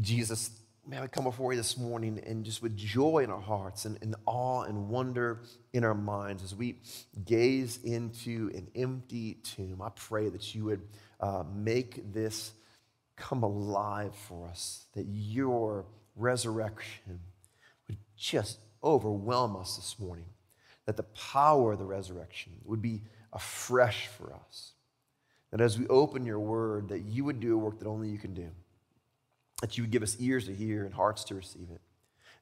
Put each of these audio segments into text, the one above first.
Jesus, may we come before you this morning and just with joy in our hearts and, and awe and wonder in our minds as we gaze into an empty tomb. I pray that you would uh, make this come alive for us, that your resurrection would just overwhelm us this morning, that the power of the resurrection would be afresh for us. That as we open your word, that you would do a work that only you can do. That you would give us ears to hear and hearts to receive it.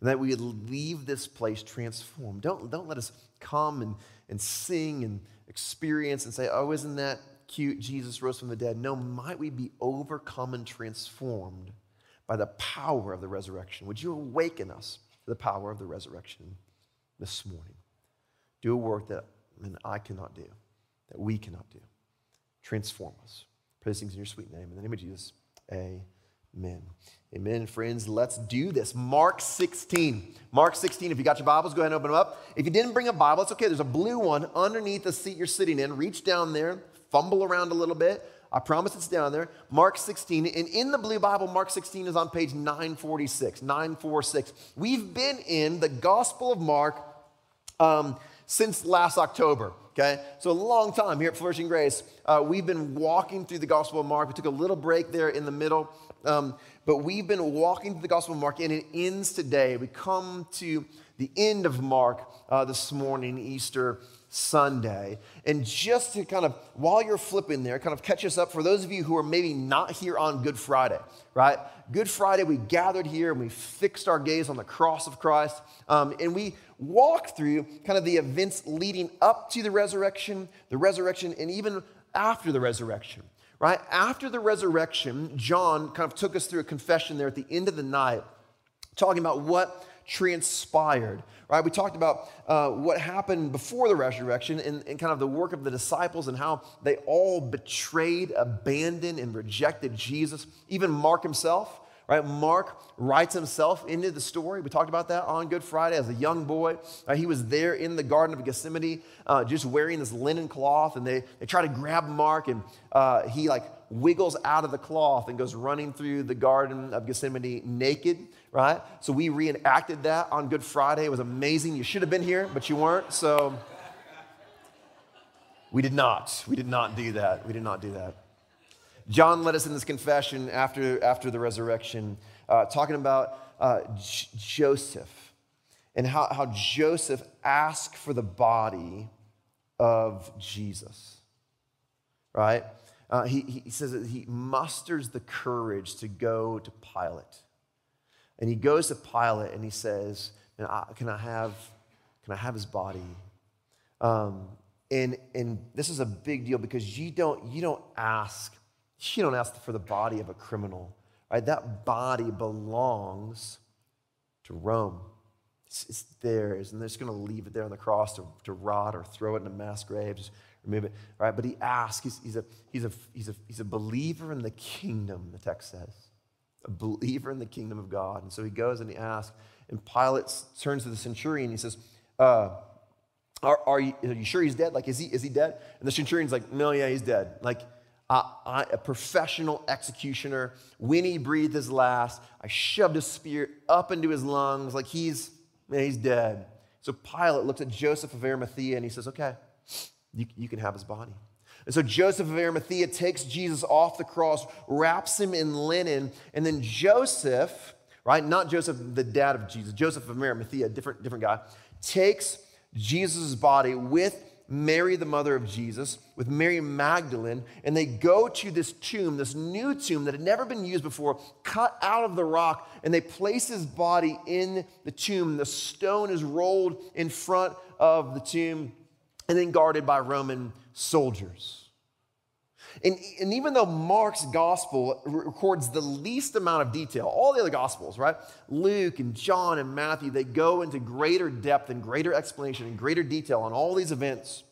And that we would leave this place transformed. Don't, don't let us come and, and sing and experience and say, oh, isn't that cute? Jesus rose from the dead. No, might we be overcome and transformed by the power of the resurrection? Would you awaken us to the power of the resurrection this morning? Do a work that I, cannot do, that we cannot do. Transform us. Pray these things in your sweet name. In the name of Jesus, amen. Amen, Amen, friends. Let's do this. Mark 16. Mark 16. If you got your Bibles, go ahead and open them up. If you didn't bring a Bible, it's okay. There's a blue one underneath the seat you're sitting in. Reach down there, fumble around a little bit. I promise it's down there. Mark 16. And in the blue Bible, Mark 16 is on page 946. 946. We've been in the Gospel of Mark um, since last October. Okay, so a long time here at Flourishing Grace. Uh, we've been walking through the Gospel of Mark. We took a little break there in the middle, um, but we've been walking through the Gospel of Mark, and it ends today. We come to the end of Mark uh, this morning, Easter Sunday. And just to kind of, while you're flipping there, kind of catch us up for those of you who are maybe not here on Good Friday, right? Good Friday, we gathered here and we fixed our gaze on the cross of Christ. Um, and we walked through kind of the events leading up to the resurrection, the resurrection, and even after the resurrection, right? After the resurrection, John kind of took us through a confession there at the end of the night, talking about what transpired right? We talked about uh, what happened before the resurrection and, and kind of the work of the disciples and how they all betrayed, abandoned, and rejected Jesus. Even Mark himself, right? Mark writes himself into the story. We talked about that on Good Friday as a young boy. He was there in the Garden of Gethsemane, uh, just wearing this linen cloth, and they, they try to grab Mark, and uh, he like wiggles out of the cloth and goes running through the Garden of Gethsemane naked right? So we reenacted that on Good Friday. It was amazing. You should have been here, but you weren't. So we did not. We did not do that. We did not do that. John led us in this confession after, after the resurrection, uh, talking about uh, J- Joseph and how, how Joseph asked for the body of Jesus, right? Uh, he, he says that he musters the courage to go to Pilate and he goes to Pilate and he says, Can I have, can I have his body? Um, and, and this is a big deal because you don't, you don't ask, you don't ask for the body of a criminal, right? That body belongs to Rome. It's, it's theirs, and they're just going to leave it there on the cross to, to rot or throw it in a mass grave, just it, right? But he asks, he's, he's, a, he's, a, he's, a, he's a believer in the kingdom, the text says a believer in the kingdom of God. And so he goes and he asks, and Pilate turns to the centurion. He says, uh, are, are, you, are, you, sure he's dead? Like, is he, is he dead? And the centurion's like, no, yeah, he's dead. Like, I, a professional executioner, when he breathed his last, I shoved a spear up into his lungs. Like, he's, man, he's dead. So Pilate looks at Joseph of Arimathea and he says, okay, you, you can have his body. And so Joseph of Arimathea takes Jesus off the cross, wraps him in linen, and then Joseph, right, not Joseph, the dad of Jesus, Joseph of Arimathea, different, different guy, takes Jesus' body with Mary, the mother of Jesus, with Mary Magdalene, and they go to this tomb, this new tomb that had never been used before, cut out of the rock, and they place his body in the tomb. The stone is rolled in front of the tomb and then guarded by Roman soldiers. And, and even though Mark's gospel records the least amount of detail, all the other gospels, right? Luke and John and Matthew, they go into greater depth and greater explanation and greater detail on all these events.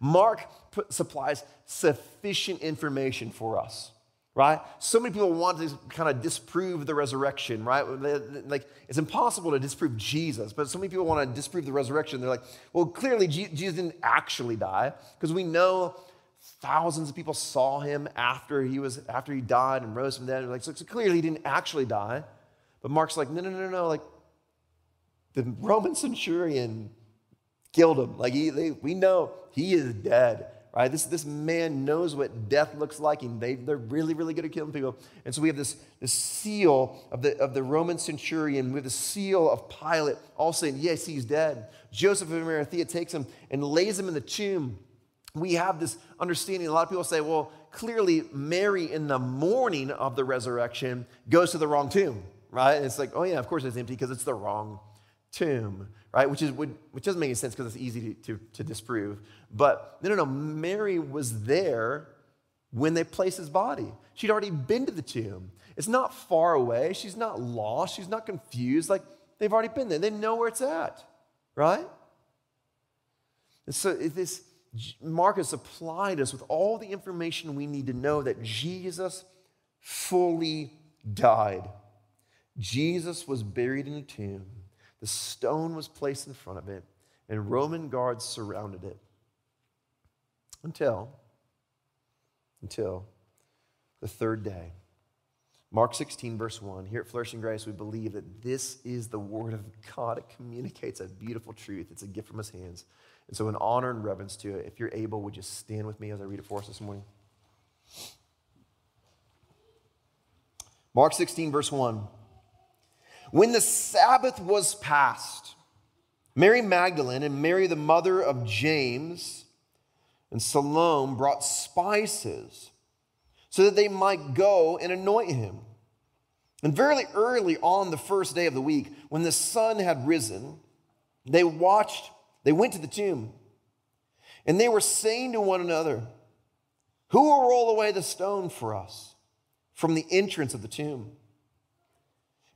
Mark supplies sufficient information for us, right? So many people want to kind of disprove the resurrection, right? Like, it's impossible to disprove Jesus, but so many people want to disprove the resurrection. They're like, well, clearly Jesus didn't actually die because we know thousands of people saw him after he was after he died and rose from the dead. Like, so, so clearly he didn't actually die. But Mark's like, no, no, no, no. Like, the Roman centurion killed him. Like, he, they, we know he is dead, right? This, this man knows what death looks like, and they, they're really, really good at killing people. And so we have this, this seal of the, of the Roman centurion, we have the seal of Pilate, all saying, yes, he's dead. Joseph of Arimathea takes him and lays him in the tomb. We have this understanding. A lot of people say, well, clearly Mary in the morning of the resurrection goes to the wrong tomb, right? And it's like, oh yeah, of course it's empty because it's the wrong tomb, right? Which, is, which doesn't make any sense because it's easy to, to, to disprove. But no, no, no. Mary was there when they placed his body. She'd already been to the tomb. It's not far away. She's not lost. She's not confused. Like they've already been there. They know where it's at, right? And so this Mark has supplied us with all the information we need to know that Jesus fully died. Jesus was buried in a tomb. The stone was placed in front of it, and Roman guards surrounded it until until the third day. Mark 16, verse 1. Here at Flourishing Grace, we believe that this is the Word of God. It communicates a beautiful truth, it's a gift from His hands. And so, in honor and reverence to it, if you're able, would you stand with me as I read it for us this morning? Mark 16, verse 1. When the Sabbath was past, Mary Magdalene and Mary, the mother of James, and Salome brought spices so that they might go and anoint him. And very early on the first day of the week, when the sun had risen, they watched they went to the tomb and they were saying to one another, Who will roll away the stone for us from the entrance of the tomb?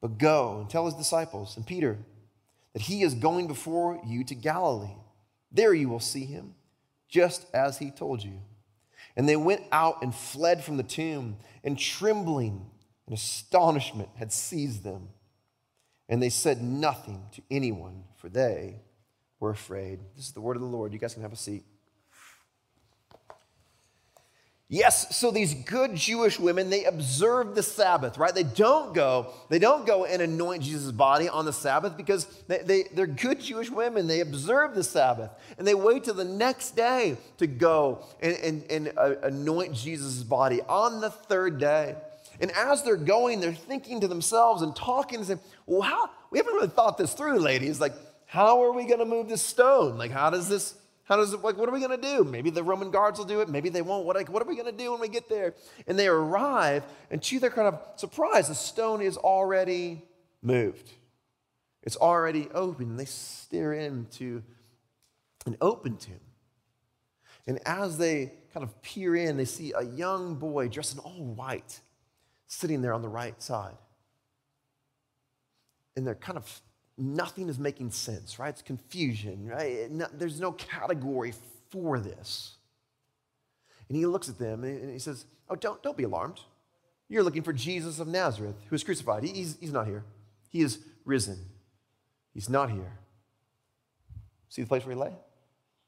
But go and tell his disciples and Peter that he is going before you to Galilee. There you will see him, just as he told you. And they went out and fled from the tomb, and trembling and astonishment had seized them. And they said nothing to anyone, for they were afraid. This is the word of the Lord. You guys can have a seat. Yes, so these good Jewish women, they observe the Sabbath, right? They don't go, they don't go and anoint Jesus' body on the Sabbath because they, they, they're good Jewish women. They observe the Sabbath and they wait till the next day to go and, and, and uh, anoint Jesus' body on the third day. And as they're going, they're thinking to themselves and talking and saying, well, how, we haven't really thought this through, ladies. Like, how are we going to move this stone? Like, how does this, how does it, like, what are we going to do? Maybe the Roman guards will do it. Maybe they won't. What, like, what are we going to do when we get there? And they arrive, and to their kind of surprise, the stone is already moved. It's already open. They stare into an open tomb. And as they kind of peer in, they see a young boy dressed in all white sitting there on the right side. And they're kind of nothing is making sense, right? It's confusion, right? there's no category for this. And he looks at them and he says, Oh, don't, don't be alarmed. You're looking for Jesus of Nazareth who was crucified. He's, he's not here. He is risen. He's not here. See the place where he lay?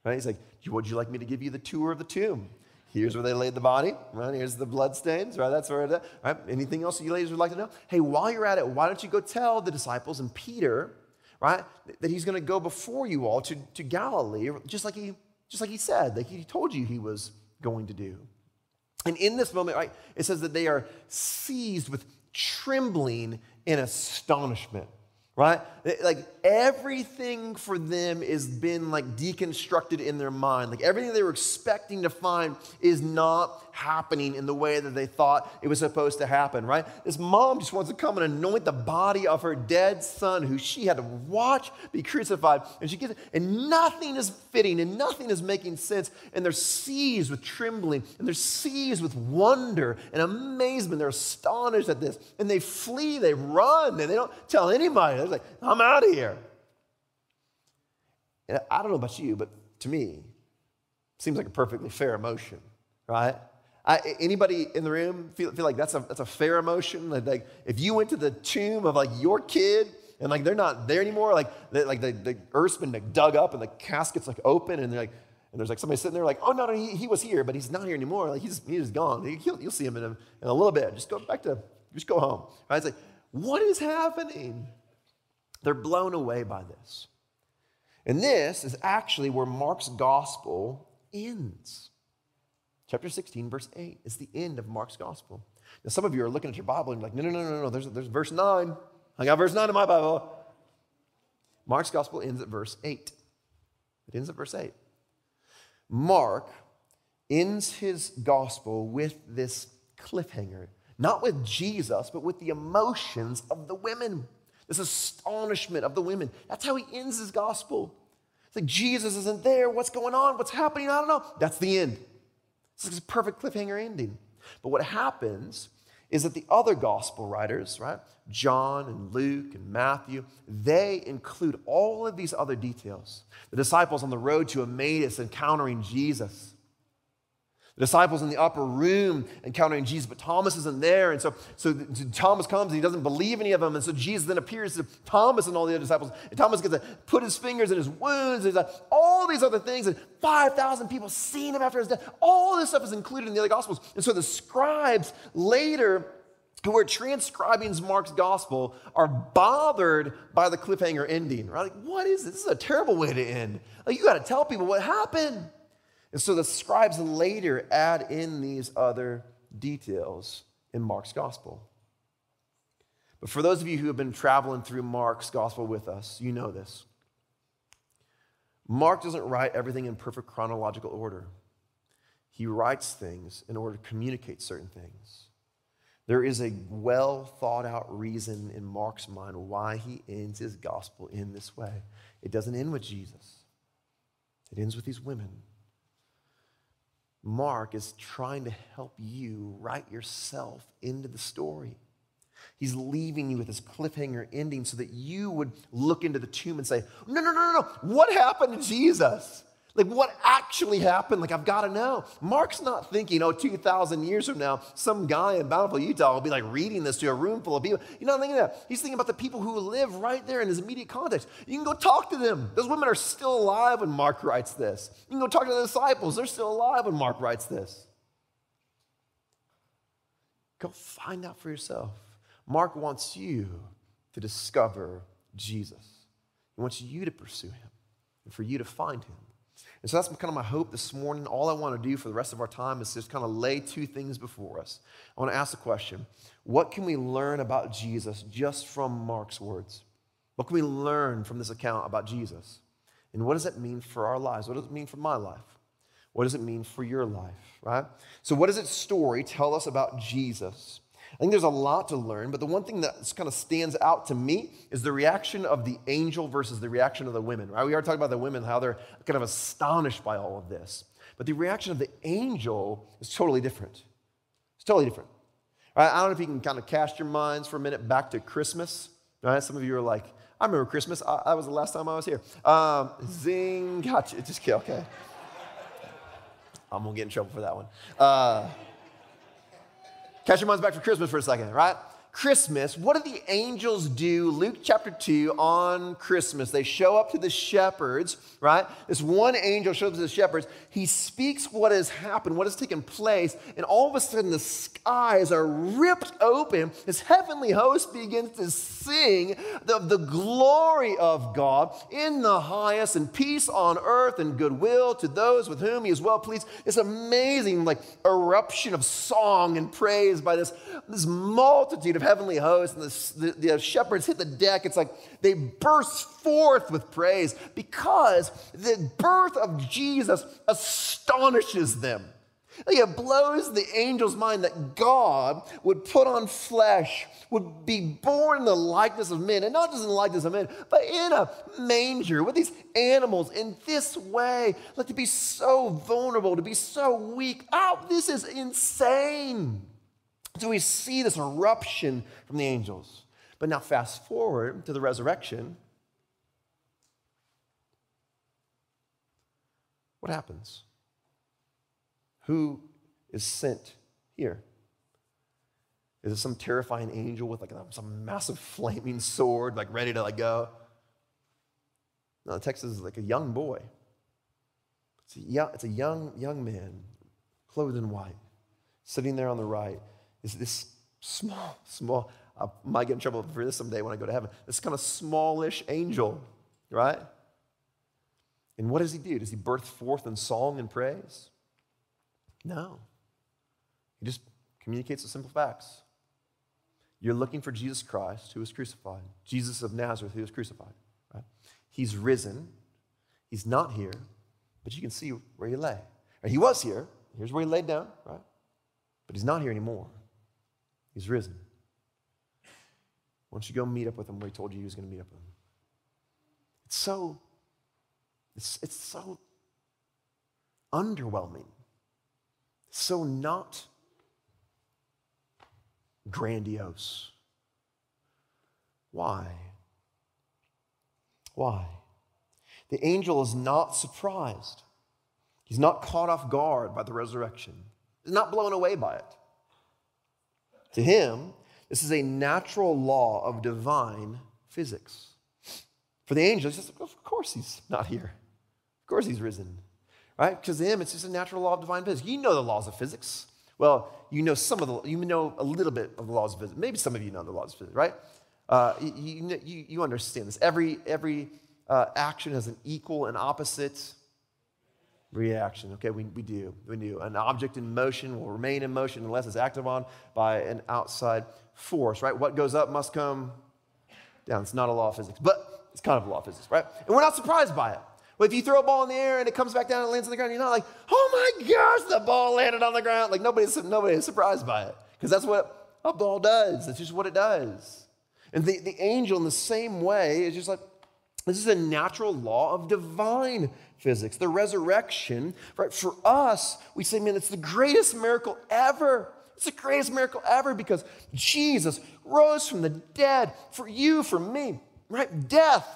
Right? He's like, Would you like me to give you the tour of the tomb? Here's where they laid the body, right? Here's the blood stains, right? That's where it, right? Anything else you ladies would like to know? Hey, while you're at it, why don't you go tell the disciples and Peter, right, that he's going to go before you all to, to Galilee, just like he just like he said, like he told you he was going to do. And in this moment, right, it says that they are seized with trembling and astonishment right? Like everything for them is been like deconstructed in their mind. Like everything they were expecting to find is not happening in the way that they thought it was supposed to happen, right? This mom just wants to come and anoint the body of her dead son who she had to watch be crucified. And she gets it, and nothing is fitting and nothing is making sense. And they're seized with trembling and they're seized with wonder and amazement. They're astonished at this. And they flee, they run, and they don't tell anybody. They're like, I'm out of here. And I don't know about you, but to me, seems like a perfectly fair emotion, right? I, anybody in the room feel, feel like that's a, that's a fair emotion? Like, like, if you went to the tomb of like your kid and like they're not there anymore, like they, like the, the earth's been like dug up and the casket's like open and they're like and there's like somebody sitting there like, oh no, no, he, he was here, but he's not here anymore. Like he's he's gone. You'll, you'll see him in a, in a little bit. Just go back to just go home. Right? It's like, what is happening? They're blown away by this. And this is actually where Mark's gospel ends. Chapter 16, verse 8 is the end of Mark's gospel. Now, some of you are looking at your Bible and you're like, no, no, no, no, no, there's, there's verse 9. I got verse 9 in my Bible. Mark's gospel ends at verse 8. It ends at verse 8. Mark ends his gospel with this cliffhanger, not with Jesus, but with the emotions of the women, this astonishment of the women. That's how he ends his gospel. It's like Jesus isn't there. What's going on? What's happening? I don't know. That's the end. It's a perfect cliffhanger ending. But what happens is that the other gospel writers, right, John and Luke and Matthew, they include all of these other details. The disciples on the road to Emmaus encountering Jesus. The disciples in the upper room encountering Jesus, but Thomas isn't there. And so, so Thomas comes and he doesn't believe any of them. And so Jesus then appears to Thomas and all the other disciples. And Thomas gets to put his fingers in his wounds. There's uh, all these other things. And 5,000 people seeing him after his death. All this stuff is included in the other gospels. And so the scribes later who are transcribing Mark's gospel are bothered by the cliffhanger ending. Right? Like, what is this? This is a terrible way to end. Like, you got to tell people what happened. And so the scribes later add in these other details in Mark's gospel. But for those of you who have been traveling through Mark's gospel with us, you know this. Mark doesn't write everything in perfect chronological order. He writes things in order to communicate certain things. There is a well thought out reason in Mark's mind why he ends his gospel in this way. It doesn't end with Jesus, it ends with these women Mark is trying to help you write yourself into the story. He's leaving you with this cliffhanger ending so that you would look into the tomb and say, No, no, no, no, no. What happened to Jesus? Like, what actually happened? Like, I've got to know. Mark's not thinking, oh, 2,000 years from now, some guy in Bountiful, Utah will be like reading this to a room full of people. You're not thinking that. He's thinking about the people who live right there in his immediate context. You can go talk to them. Those women are still alive when Mark writes this. You can go talk to the disciples. They're still alive when Mark writes this. Go find out for yourself. Mark wants you to discover Jesus. He wants you to pursue him and for you to find him. And so that's kind of my hope this morning. All I want to do for the rest of our time is just kind of lay two things before us. I want to ask the question what can we learn about Jesus just from Mark's words? What can we learn from this account about Jesus? And what does it mean for our lives? What does it mean for my life? What does it mean for your life, right? So, what does its story tell us about Jesus? I think there's a lot to learn, but the one thing that kind of stands out to me is the reaction of the angel versus the reaction of the women. Right? We are talking about the women, how they're kind of astonished by all of this. But the reaction of the angel is totally different. It's totally different. Right? I don't know if you can kind of cast your minds for a minute back to Christmas. Right? Some of you are like, I remember Christmas. I, that was the last time I was here. Um, zing, gotcha. Just kidding. Okay. I'm going to get in trouble for that one. Uh, Catch your minds back for Christmas for a second, right? Christmas, what do the angels do? Luke chapter 2 on Christmas. They show up to the shepherds, right? This one angel shows up to the shepherds. He speaks what has happened, what has taken place, and all of a sudden the skies are ripped open. This heavenly host begins to sing the, the glory of God in the highest and peace on earth and goodwill to those with whom he is well pleased. This amazing like eruption of song and praise by this, this multitude of heavenly hosts, and the, the, the shepherds hit the deck. It's like they burst forth with praise because the birth of Jesus astonishes them. Like it blows the angel's mind that God would put on flesh, would be born in the likeness of men, and not just in the likeness of men, but in a manger with these animals in this way. Like to be so vulnerable, to be so weak. Oh, this is insane. So we see this eruption from the angels. But now, fast forward to the resurrection. What happens? Who is sent here? Is it some terrifying angel with like some massive flaming sword, like ready to like go? No, the text is like a young boy. It's a young, it's a young, young man, clothed in white, sitting there on the right. Is this small, small? I might get in trouble for this someday when I go to heaven. This kind of smallish angel, right? And what does he do? Does he birth forth in song and praise? No. He just communicates the simple facts. You're looking for Jesus Christ who was crucified, Jesus of Nazareth who was crucified. Right? He's risen. He's not here, but you can see where he lay. He was here. Here's where he laid down, right? But he's not here anymore. He's risen. Why don't you go meet up with him where he told you he was going to meet up with him? It's so, it's, it's so underwhelming so not grandiose. Why? Why? The angel is not surprised. He's not caught off guard by the resurrection. He's not blown away by it. To him, this is a natural law of divine physics. For the angel, says, of course he's not here. Of course he's risen right? Because to him, it's just a natural law of divine physics. You know the laws of physics. Well, you know some of the, you know a little bit of the laws of physics. Maybe some of you know the laws of physics, right? Uh, you, you, you, understand this. Every, every uh, action has an equal and opposite reaction. Okay, we, we do. We do. An object in motion will remain in motion unless it's acted on by an outside force, right? What goes up must come down. It's not a law of physics, but it's kind of a law of physics, right? And we're not surprised by it. Well, if you throw a ball in the air and it comes back down and lands on the ground, you're not like, oh my gosh, the ball landed on the ground. Like nobody's, nobody is surprised by it because that's what a ball does. That's just what it does. And the, the angel, in the same way, is just like, this is a natural law of divine physics. The resurrection, right? For us, we say, man, it's the greatest miracle ever. It's the greatest miracle ever because Jesus rose from the dead for you, for me, right? Death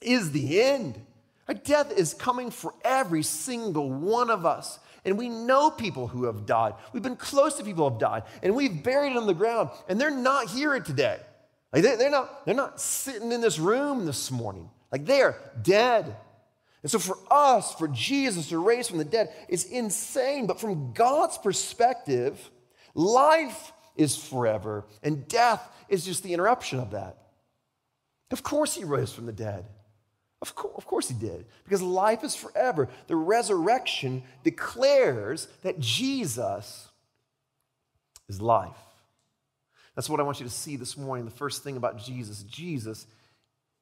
is the end. Death is coming for every single one of us. And we know people who have died. We've been close to people who have died, and we've buried them in the ground, and they're not here today. Like they, are not, they're not sitting in this room this morning. Like they are dead. And so for us, for Jesus to raise from the dead is insane. But from God's perspective, life is forever, and death is just the interruption of that. Of course, he rose from the dead. Of course, of course he did, because life is forever. The resurrection declares that Jesus is life. That's what I want you to see this morning. The first thing about Jesus Jesus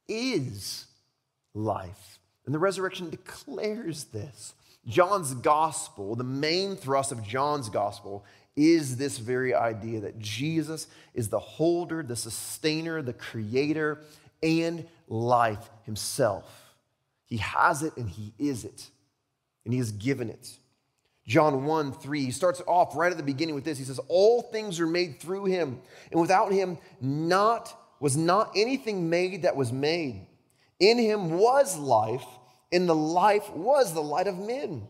is life. And the resurrection declares this. John's gospel, the main thrust of John's gospel, is this very idea that Jesus is the holder, the sustainer, the creator, and life himself. He has it and he is it, and he has given it. John 1 3, he starts off right at the beginning with this. He says, All things are made through him, and without him, not was not anything made that was made. In him was life, and the life was the light of men.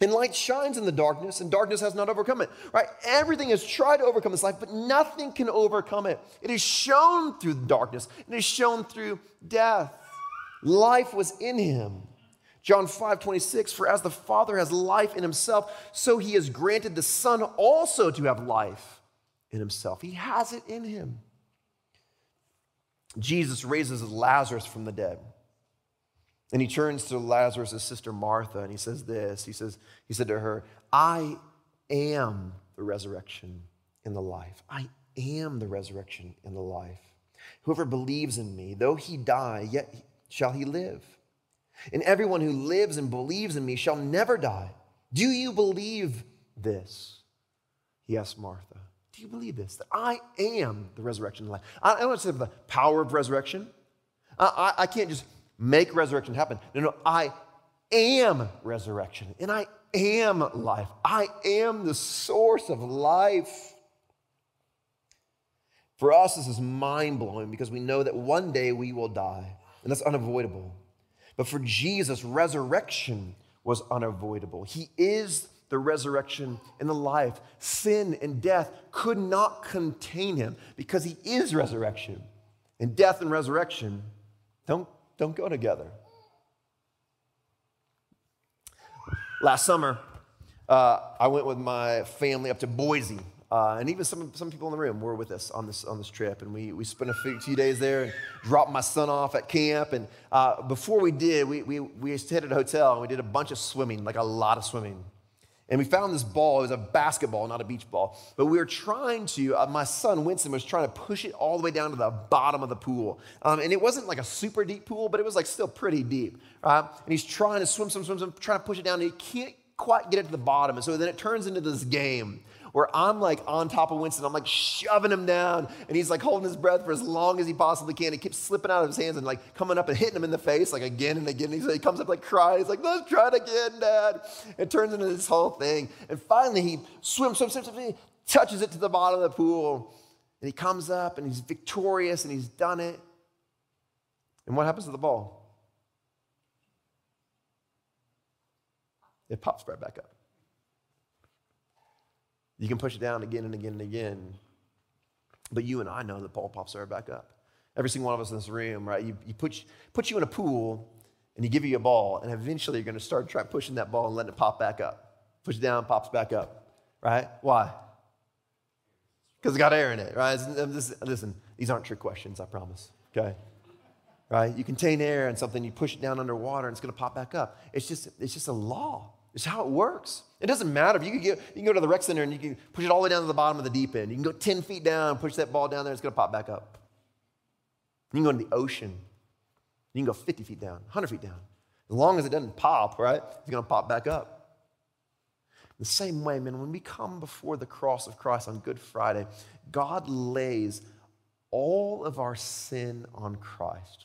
And light shines in the darkness, and darkness has not overcome it. Right? Everything has tried to overcome this life, but nothing can overcome it. It is shown through the darkness, it is shown through death. Life was in him. John 5 26, for as the Father has life in himself, so he has granted the Son also to have life in himself. He has it in him. Jesus raises Lazarus from the dead. And he turns to Lazarus' sister Martha and he says this. He says, he said to her, I am the resurrection and the life. I am the resurrection and the life. Whoever believes in me, though he die, yet shall he live. And everyone who lives and believes in me shall never die. Do you believe this? He asked Martha. Do you believe this? That I am the resurrection and life. I, don't want to say the power of resurrection. I, I, I can't just make resurrection happen. No, no, I am resurrection and I am life. I am the source of life. For us, this is mind blowing because we know that one day we will die, and that's unavoidable. But for Jesus, resurrection was unavoidable. He is the resurrection and the life. Sin and death could not contain him because he is resurrection. And death and resurrection don't, don't go together. Last summer, uh, I went with my family up to Boise. Uh, and even some, some people in the room were with us on this, on this trip. And we, we spent a few, few days there and dropped my son off at camp. And uh, before we did, we, we, we stayed at a hotel and we did a bunch of swimming, like a lot of swimming. And we found this ball. It was a basketball, not a beach ball. But we were trying to, uh, my son Winston was trying to push it all the way down to the bottom of the pool. Um, and it wasn't like a super deep pool, but it was like still pretty deep. Right? And he's trying to swim, swim, swim, swim, trying to push it down. And he can't quite get it to the bottom. And so then it turns into this game where I'm like on top of Winston. I'm like shoving him down, and he's like holding his breath for as long as he possibly can. He keeps slipping out of his hands and like coming up and hitting him in the face like again and again. He comes up like crying. He's like, let's try it again, Dad. It turns into this whole thing. And finally, he swims, swims, swims, swims, touches it to the bottom of the pool. And he comes up and he's victorious and he's done it. And what happens to the ball? It pops right back up. You can push it down again and again and again. But you and I know that Paul pops right back up. Every single one of us in this room, right? You, you put, put you in a pool and you give you a ball, and eventually you're going to start trying pushing that ball and letting it pop back up. Push it down, pops back up, right? Why? Because it's got air in it, right? Listen, these aren't trick questions, I promise, okay? Right? You contain air and something, you push it down underwater, and it's going to pop back up. It's just, it's just a law. It's how it works. It doesn't matter you can, get, you can go to the rec center and you can push it all the way down to the bottom of the deep end. You can go 10 feet down, and push that ball down there, it's going to pop back up. You can go to the ocean. You can go 50 feet down, 100 feet down. As long as it doesn't pop, right? It's going to pop back up. The same way, man, when we come before the cross of Christ on Good Friday, God lays all of our sin on Christ.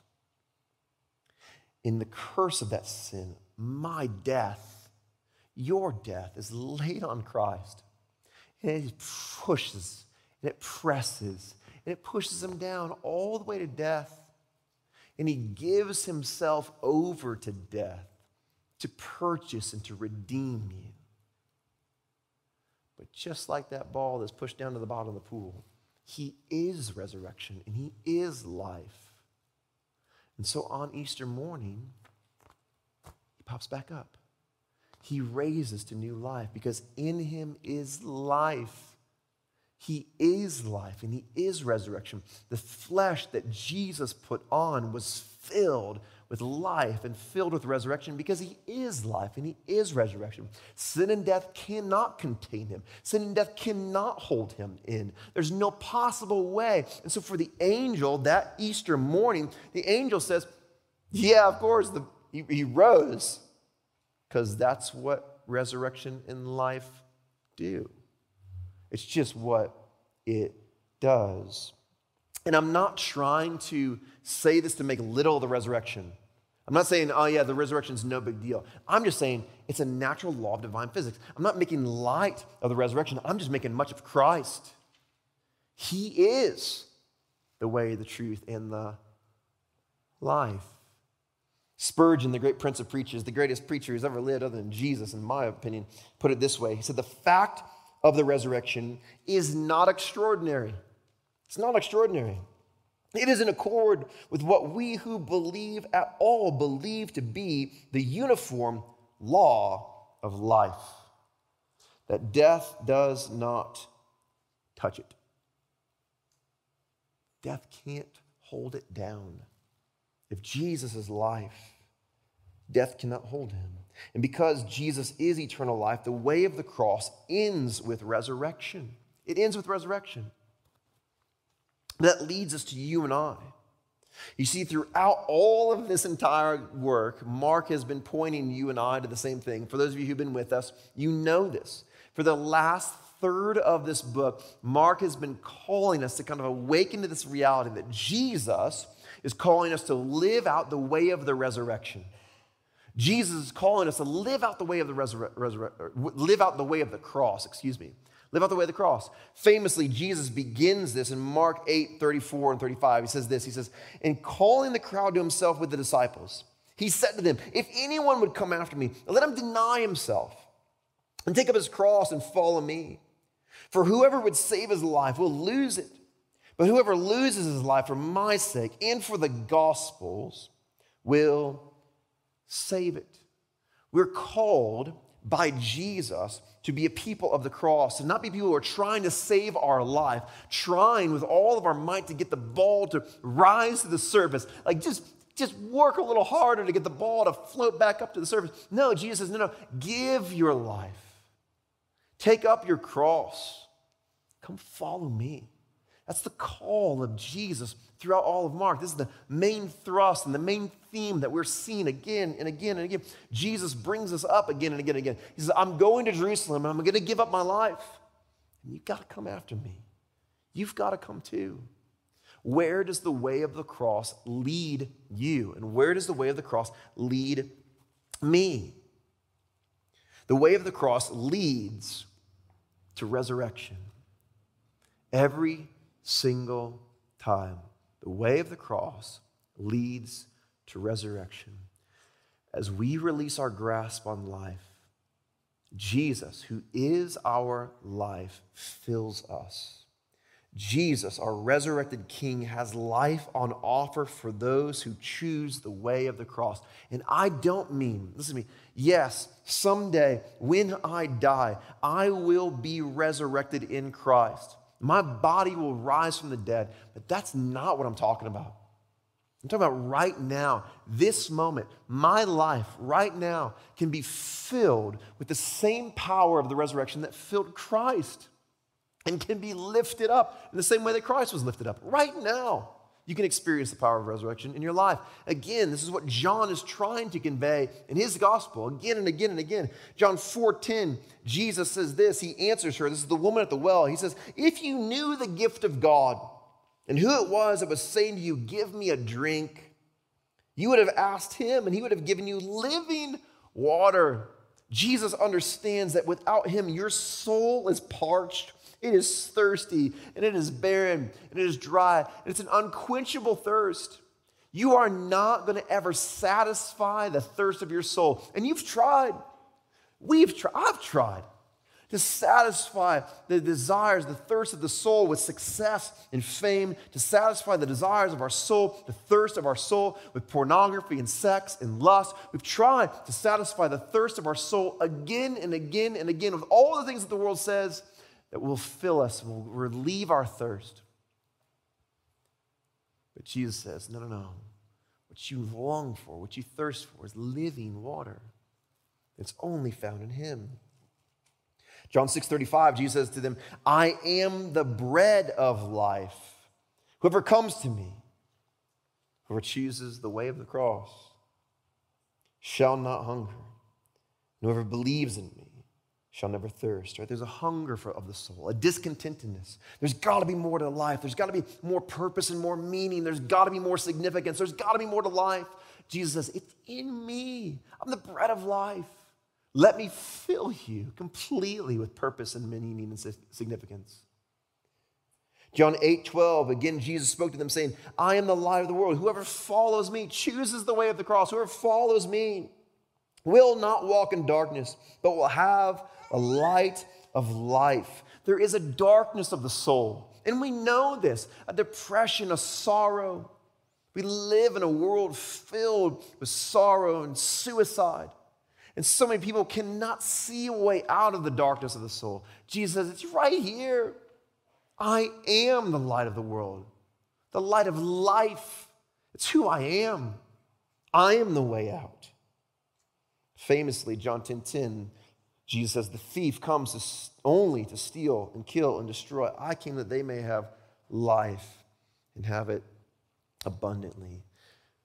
In the curse of that sin, my death your death is laid on Christ. And it pushes, and it presses, and it pushes him down all the way to death. And he gives himself over to death to purchase and to redeem you. But just like that ball that's pushed down to the bottom of the pool, he is resurrection and he is life. And so on Easter morning, he pops back up. He raises to new life because in him is life. He is life and he is resurrection. The flesh that Jesus put on was filled with life and filled with resurrection because he is life and he is resurrection. Sin and death cannot contain him. Sin and death cannot hold him in. There's no possible way. And so for the angel that Easter morning, the angel says, Yeah, of course, the, he, he rose because that's what resurrection and life do. It's just what it does. And I'm not trying to say this to make little of the resurrection. I'm not saying, oh, yeah, the resurrection is no big deal. I'm just saying it's a natural law of divine physics. I'm not making light of the resurrection, I'm just making much of Christ. He is the way, the truth, and the life. Spurgeon, the great prince of preachers, the greatest preacher who's ever lived other than Jesus, in my opinion, put it this way. He said, The fact of the resurrection is not extraordinary. It's not extraordinary. It is in accord with what we who believe at all believe to be the uniform law of life that death does not touch it. Death can't hold it down. If Jesus is life, death cannot hold him. And because Jesus is eternal life, the way of the cross ends with resurrection. It ends with resurrection. That leads us to you and I. You see, throughout all of this entire work, Mark has been pointing you and I to the same thing. For those of you who've been with us, you know this. For the last third of this book, Mark has been calling us to kind of awaken to this reality that Jesus is calling us to live out the way of the resurrection. Jesus is calling us to live out the way of the resurre- resurre- live out the way of the cross, excuse me. Live out the way of the cross. Famously, Jesus begins this in Mark 8, 34 and 35. He says this He says, In calling the crowd to himself with the disciples, he said to them, If anyone would come after me, let him deny himself and take up his cross and follow me. For whoever would save his life will lose it. But whoever loses his life for my sake and for the gospel's will save it. We're called by Jesus to be a people of the cross and not be people who are trying to save our life, trying with all of our might to get the ball to rise to the surface. Like just, just work a little harder to get the ball to float back up to the surface. No, Jesus says, no, no, give your life. Take up your cross. Come follow me. That's the call of Jesus throughout all of Mark. This is the main thrust and the main theme that we're seeing again and again and again. Jesus brings us up again and again and again. He says, I'm going to Jerusalem and I'm going to give up my life. And you've got to come after me. You've got to come too. Where does the way of the cross lead you? And where does the way of the cross lead me? The way of the cross leads to resurrection. Every single time. The way of the cross leads to resurrection. As we release our grasp on life, Jesus, who is our life, fills us. Jesus, our resurrected King, has life on offer for those who choose the way of the cross. And I don't mean, listen to me, yes, someday when I die, I will be resurrected in Christ. My body will rise from the dead. But that's not what I'm talking about. I'm talking about right now, this moment, my life right now can be filled with the same power of the resurrection that filled Christ and can be lifted up in the same way that Christ was lifted up right now you can experience the power of resurrection in your life. Again, this is what John is trying to convey in his gospel again and again and again. John 4:10, Jesus says this, he answers her. This is the woman at the well. He says, "If you knew the gift of God and who it was that was saying to you, give me a drink, you would have asked him and he would have given you living water." Jesus understands that without him your soul is parched it is thirsty and it is barren and it is dry. And it's an unquenchable thirst. You are not going to ever satisfy the thirst of your soul. And you've tried. We've tried. I've tried to satisfy the desires, the thirst of the soul with success and fame, to satisfy the desires of our soul, the thirst of our soul with pornography and sex and lust. We've tried to satisfy the thirst of our soul again and again and again with all the things that the world says that will fill us, will relieve our thirst. But Jesus says, no, no, no. What you long for, what you thirst for, is living water. It's only found in Him. John 6 35, Jesus says to them, I am the bread of life. Whoever comes to me, whoever chooses the way of the cross, shall not hunger. whoever believes in me shall never thirst, right? There's a hunger for, of the soul, a discontentedness. There's got to be more to life. There's got to be more purpose and more meaning. There's got to be more significance. There's got to be more to life. Jesus says, It's in me. I'm the bread of life. Let me fill you completely with purpose and meaning and significance. John 8, 12, again, Jesus spoke to them saying, I am the light of the world. Whoever follows me chooses the way of the cross. Whoever follows me will not walk in darkness, but will have a light of life. There is a darkness of the soul. And we know this a depression, a sorrow. We live in a world filled with sorrow and suicide. And so many people cannot see a way out of the darkness of the soul. Jesus says, It's right here. I am the light of the world, the light of life. It's who I am. I am the way out. Famously, John 10 10 Jesus says, The thief comes to, only to steal and kill and destroy. I came that they may have life and have it abundantly.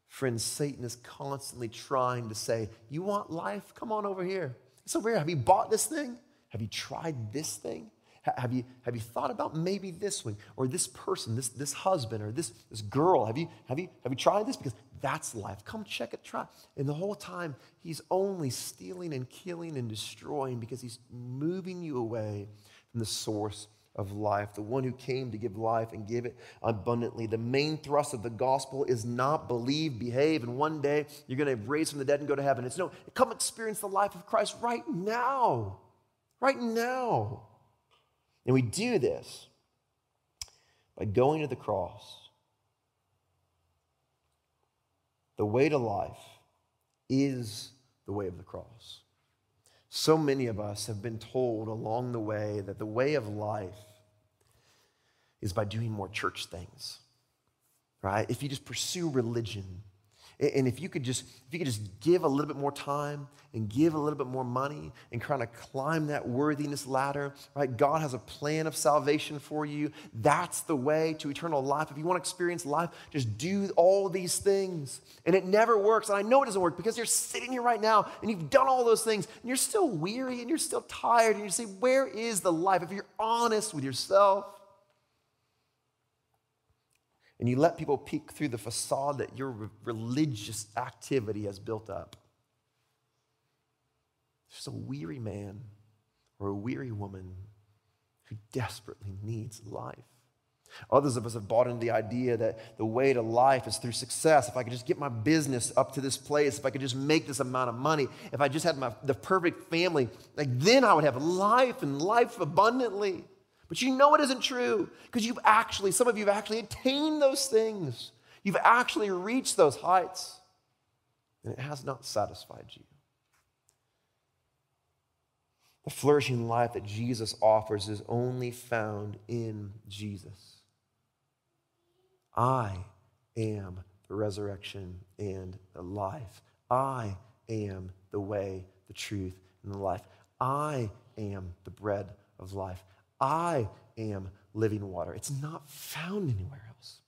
Friends, Satan is constantly trying to say, You want life? Come on over here. It's over here. Have you bought this thing? Have you tried this thing? Have you, have you thought about maybe this one or this person, this, this husband or this, this girl? Have you, have, you, have you tried this? Because that's life. Come check it, try. And the whole time, he's only stealing and killing and destroying because he's moving you away from the source of life, the one who came to give life and give it abundantly. The main thrust of the gospel is not believe, behave, and one day you're going to raise from the dead and go to heaven. It's no, come experience the life of Christ right now. Right now. And we do this by going to the cross. The way to life is the way of the cross. So many of us have been told along the way that the way of life is by doing more church things, right? If you just pursue religion, and if you could just if you could just give a little bit more time and give a little bit more money and kind of climb that worthiness ladder, right? God has a plan of salvation for you. That's the way to eternal life. If you want to experience life, just do all these things. And it never works. And I know it doesn't work because you're sitting here right now and you've done all those things and you're still weary and you're still tired and you say, "Where is the life?" If you're honest with yourself, and you let people peek through the facade that your religious activity has built up. There's a weary man or a weary woman who desperately needs life. Others of us have bought into the idea that the way to life is through success. If I could just get my business up to this place, if I could just make this amount of money, if I just had my, the perfect family, like then I would have life and life abundantly. But you know it isn't true because you've actually, some of you have actually attained those things. You've actually reached those heights, and it has not satisfied you. The flourishing life that Jesus offers is only found in Jesus. I am the resurrection and the life. I am the way, the truth, and the life. I am the bread of life. I am living water. It's not found anywhere else.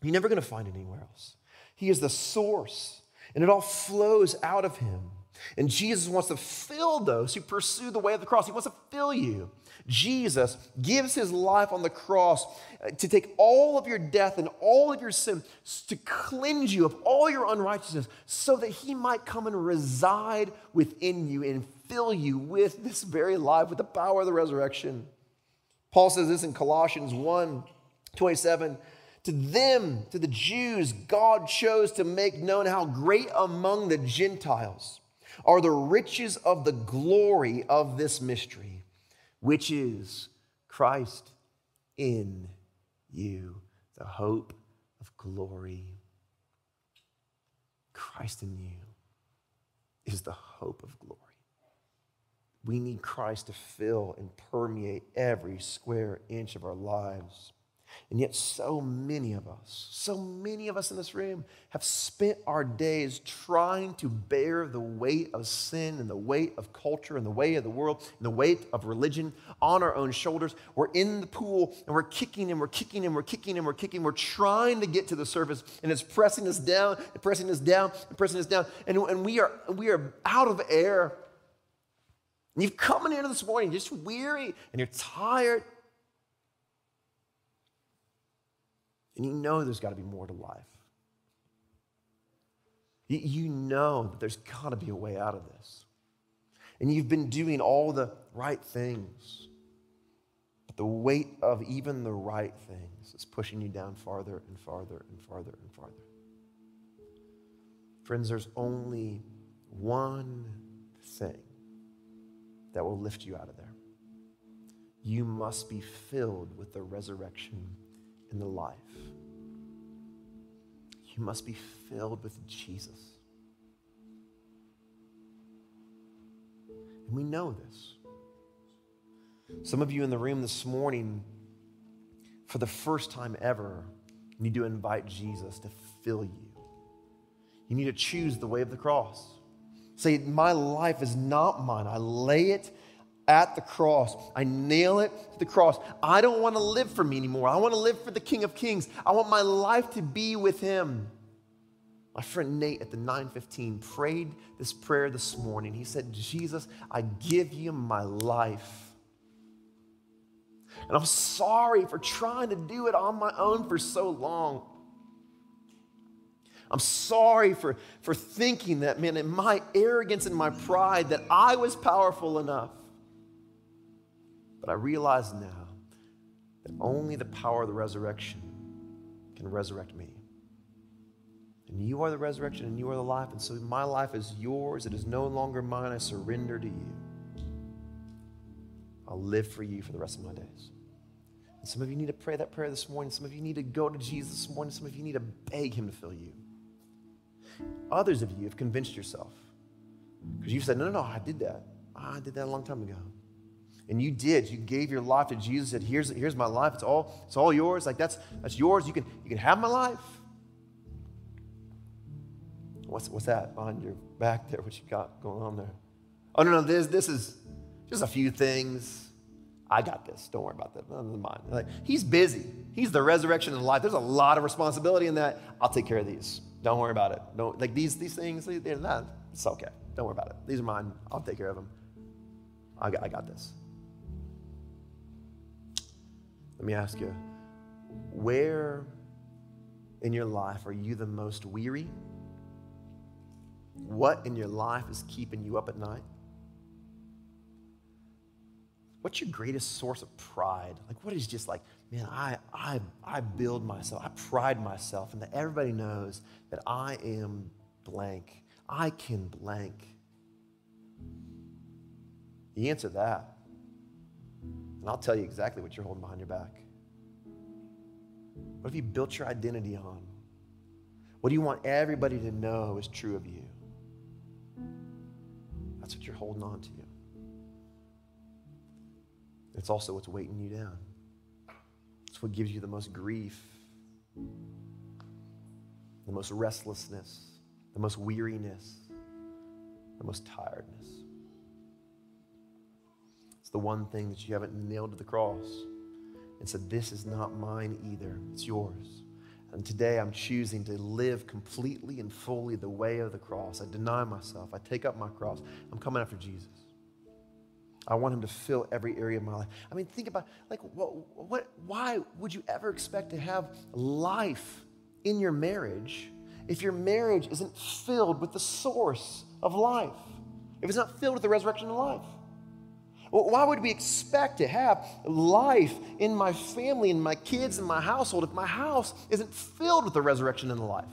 You're never going to find it anywhere else. He is the source, and it all flows out of him. And Jesus wants to fill those who pursue the way of the cross. He wants to fill you. Jesus gives his life on the cross uh, to take all of your death and all of your sin, to cleanse you of all your unrighteousness, so that he might come and reside within you and fill you with this very life, with the power of the resurrection. Paul says this in Colossians 1 27. To them, to the Jews, God chose to make known how great among the Gentiles are the riches of the glory of this mystery, which is Christ in you, the hope of glory. Christ in you is the hope of glory. We need Christ to fill and permeate every square inch of our lives. And yet, so many of us, so many of us in this room have spent our days trying to bear the weight of sin and the weight of culture and the weight of the world and the weight of religion on our own shoulders. We're in the pool and we're kicking and we're kicking and we're kicking and we're kicking. We're trying to get to the surface and it's pressing us down and pressing us down and pressing us down. And, and we, are, we are out of air and you've come in here this morning just weary and you're tired. And you know there's got to be more to life. You know that there's got to be a way out of this. And you've been doing all the right things. But the weight of even the right things is pushing you down farther and farther and farther and farther. Friends, there's only one thing that will lift you out of there. You must be filled with the resurrection and the life. You must be filled with Jesus. And we know this. Some of you in the room this morning, for the first time ever, need to invite Jesus to fill you. You need to choose the way of the cross. Say, My life is not mine. I lay it at the cross. I nail it to the cross. I don't want to live for me anymore. I want to live for the King of Kings. I want my life to be with Him. My friend Nate at the 915 prayed this prayer this morning. He said, Jesus, I give you my life. And I'm sorry for trying to do it on my own for so long. I'm sorry for, for thinking that, man, in my arrogance and my pride, that I was powerful enough. But I realize now that only the power of the resurrection can resurrect me. And you are the resurrection and you are the life. And so my life is yours. It is no longer mine. I surrender to you. I'll live for you for the rest of my days. And some of you need to pray that prayer this morning. Some of you need to go to Jesus this morning. Some of you need to beg him to fill you. Others of you have convinced yourself because you said, no, no, no, I did that. I did that a long time ago. And you did. You gave your life to Jesus. Said, here's, here's my life. It's all, it's all yours. Like that's, that's yours. You can, you can have my life. What's, what's that behind your back there? What you got going on there? Oh, no, no, this, this is just a few things. I got this. Don't worry about that. None of mine. Like, he's busy. He's the resurrection and life. There's a lot of responsibility in that. I'll take care of these. Don't worry about it. Don't like these these things. They're not. It's okay. Don't worry about it. These are mine. I'll take care of them. I got, I got this. Let me ask you, where in your life are you the most weary? What in your life is keeping you up at night? What's your greatest source of pride? Like, what is just like, man, I, I, I build myself, I pride myself, and that everybody knows that I am blank. I can blank. You answer that, and I'll tell you exactly what you're holding behind your back. What have you built your identity on? What do you want everybody to know is true of you? That's what you're holding on to. It's also what's weighting you down. It's what gives you the most grief, the most restlessness, the most weariness, the most tiredness. It's the one thing that you haven't nailed to the cross and said, This is not mine either, it's yours. And today I'm choosing to live completely and fully the way of the cross. I deny myself, I take up my cross. I'm coming after Jesus. I want him to fill every area of my life. I mean, think about like what, what why would you ever expect to have life in your marriage if your marriage isn't filled with the source of life? If it's not filled with the resurrection of life? Why would we expect to have life in my family and my kids and my household if my house isn't filled with the resurrection and the life?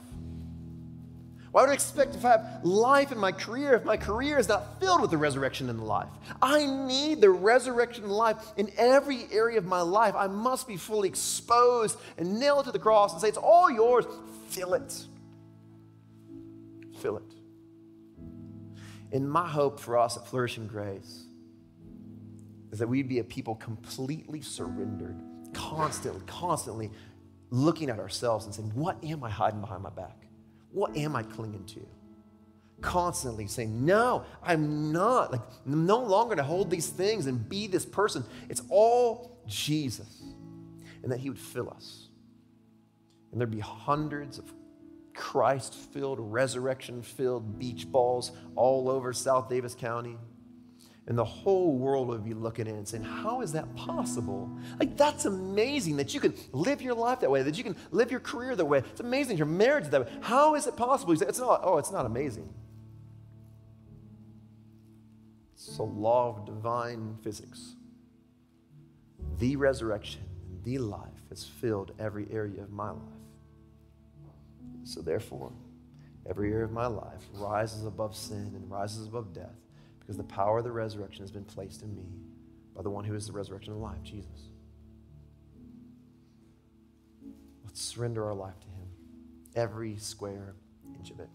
Why would I expect if I have life in my career if my career is not filled with the resurrection and the life? I need the resurrection and life in every area of my life. I must be fully exposed and nailed to the cross and say, It's all yours. Fill it. Fill it. And my hope for us at Flourishing Grace is that we'd be a people completely surrendered, constantly, constantly looking at ourselves and saying, What am I hiding behind my back? What am I clinging to? Constantly saying, No, I'm not. Like, I'm no longer to hold these things and be this person. It's all Jesus. And that He would fill us. And there'd be hundreds of Christ filled, resurrection filled beach balls all over South Davis County. And the whole world would be looking in and saying, How is that possible? Like, that's amazing that you can live your life that way, that you can live your career that way. It's amazing your marriage that way. How is it possible? It's not, oh, it's not amazing. It's a law of divine physics. The resurrection, the life has filled every area of my life. So, therefore, every area of my life rises above sin and rises above death because the power of the resurrection has been placed in me by the one who is the resurrection of life, Jesus. Let's surrender our life to him, every square inch of it.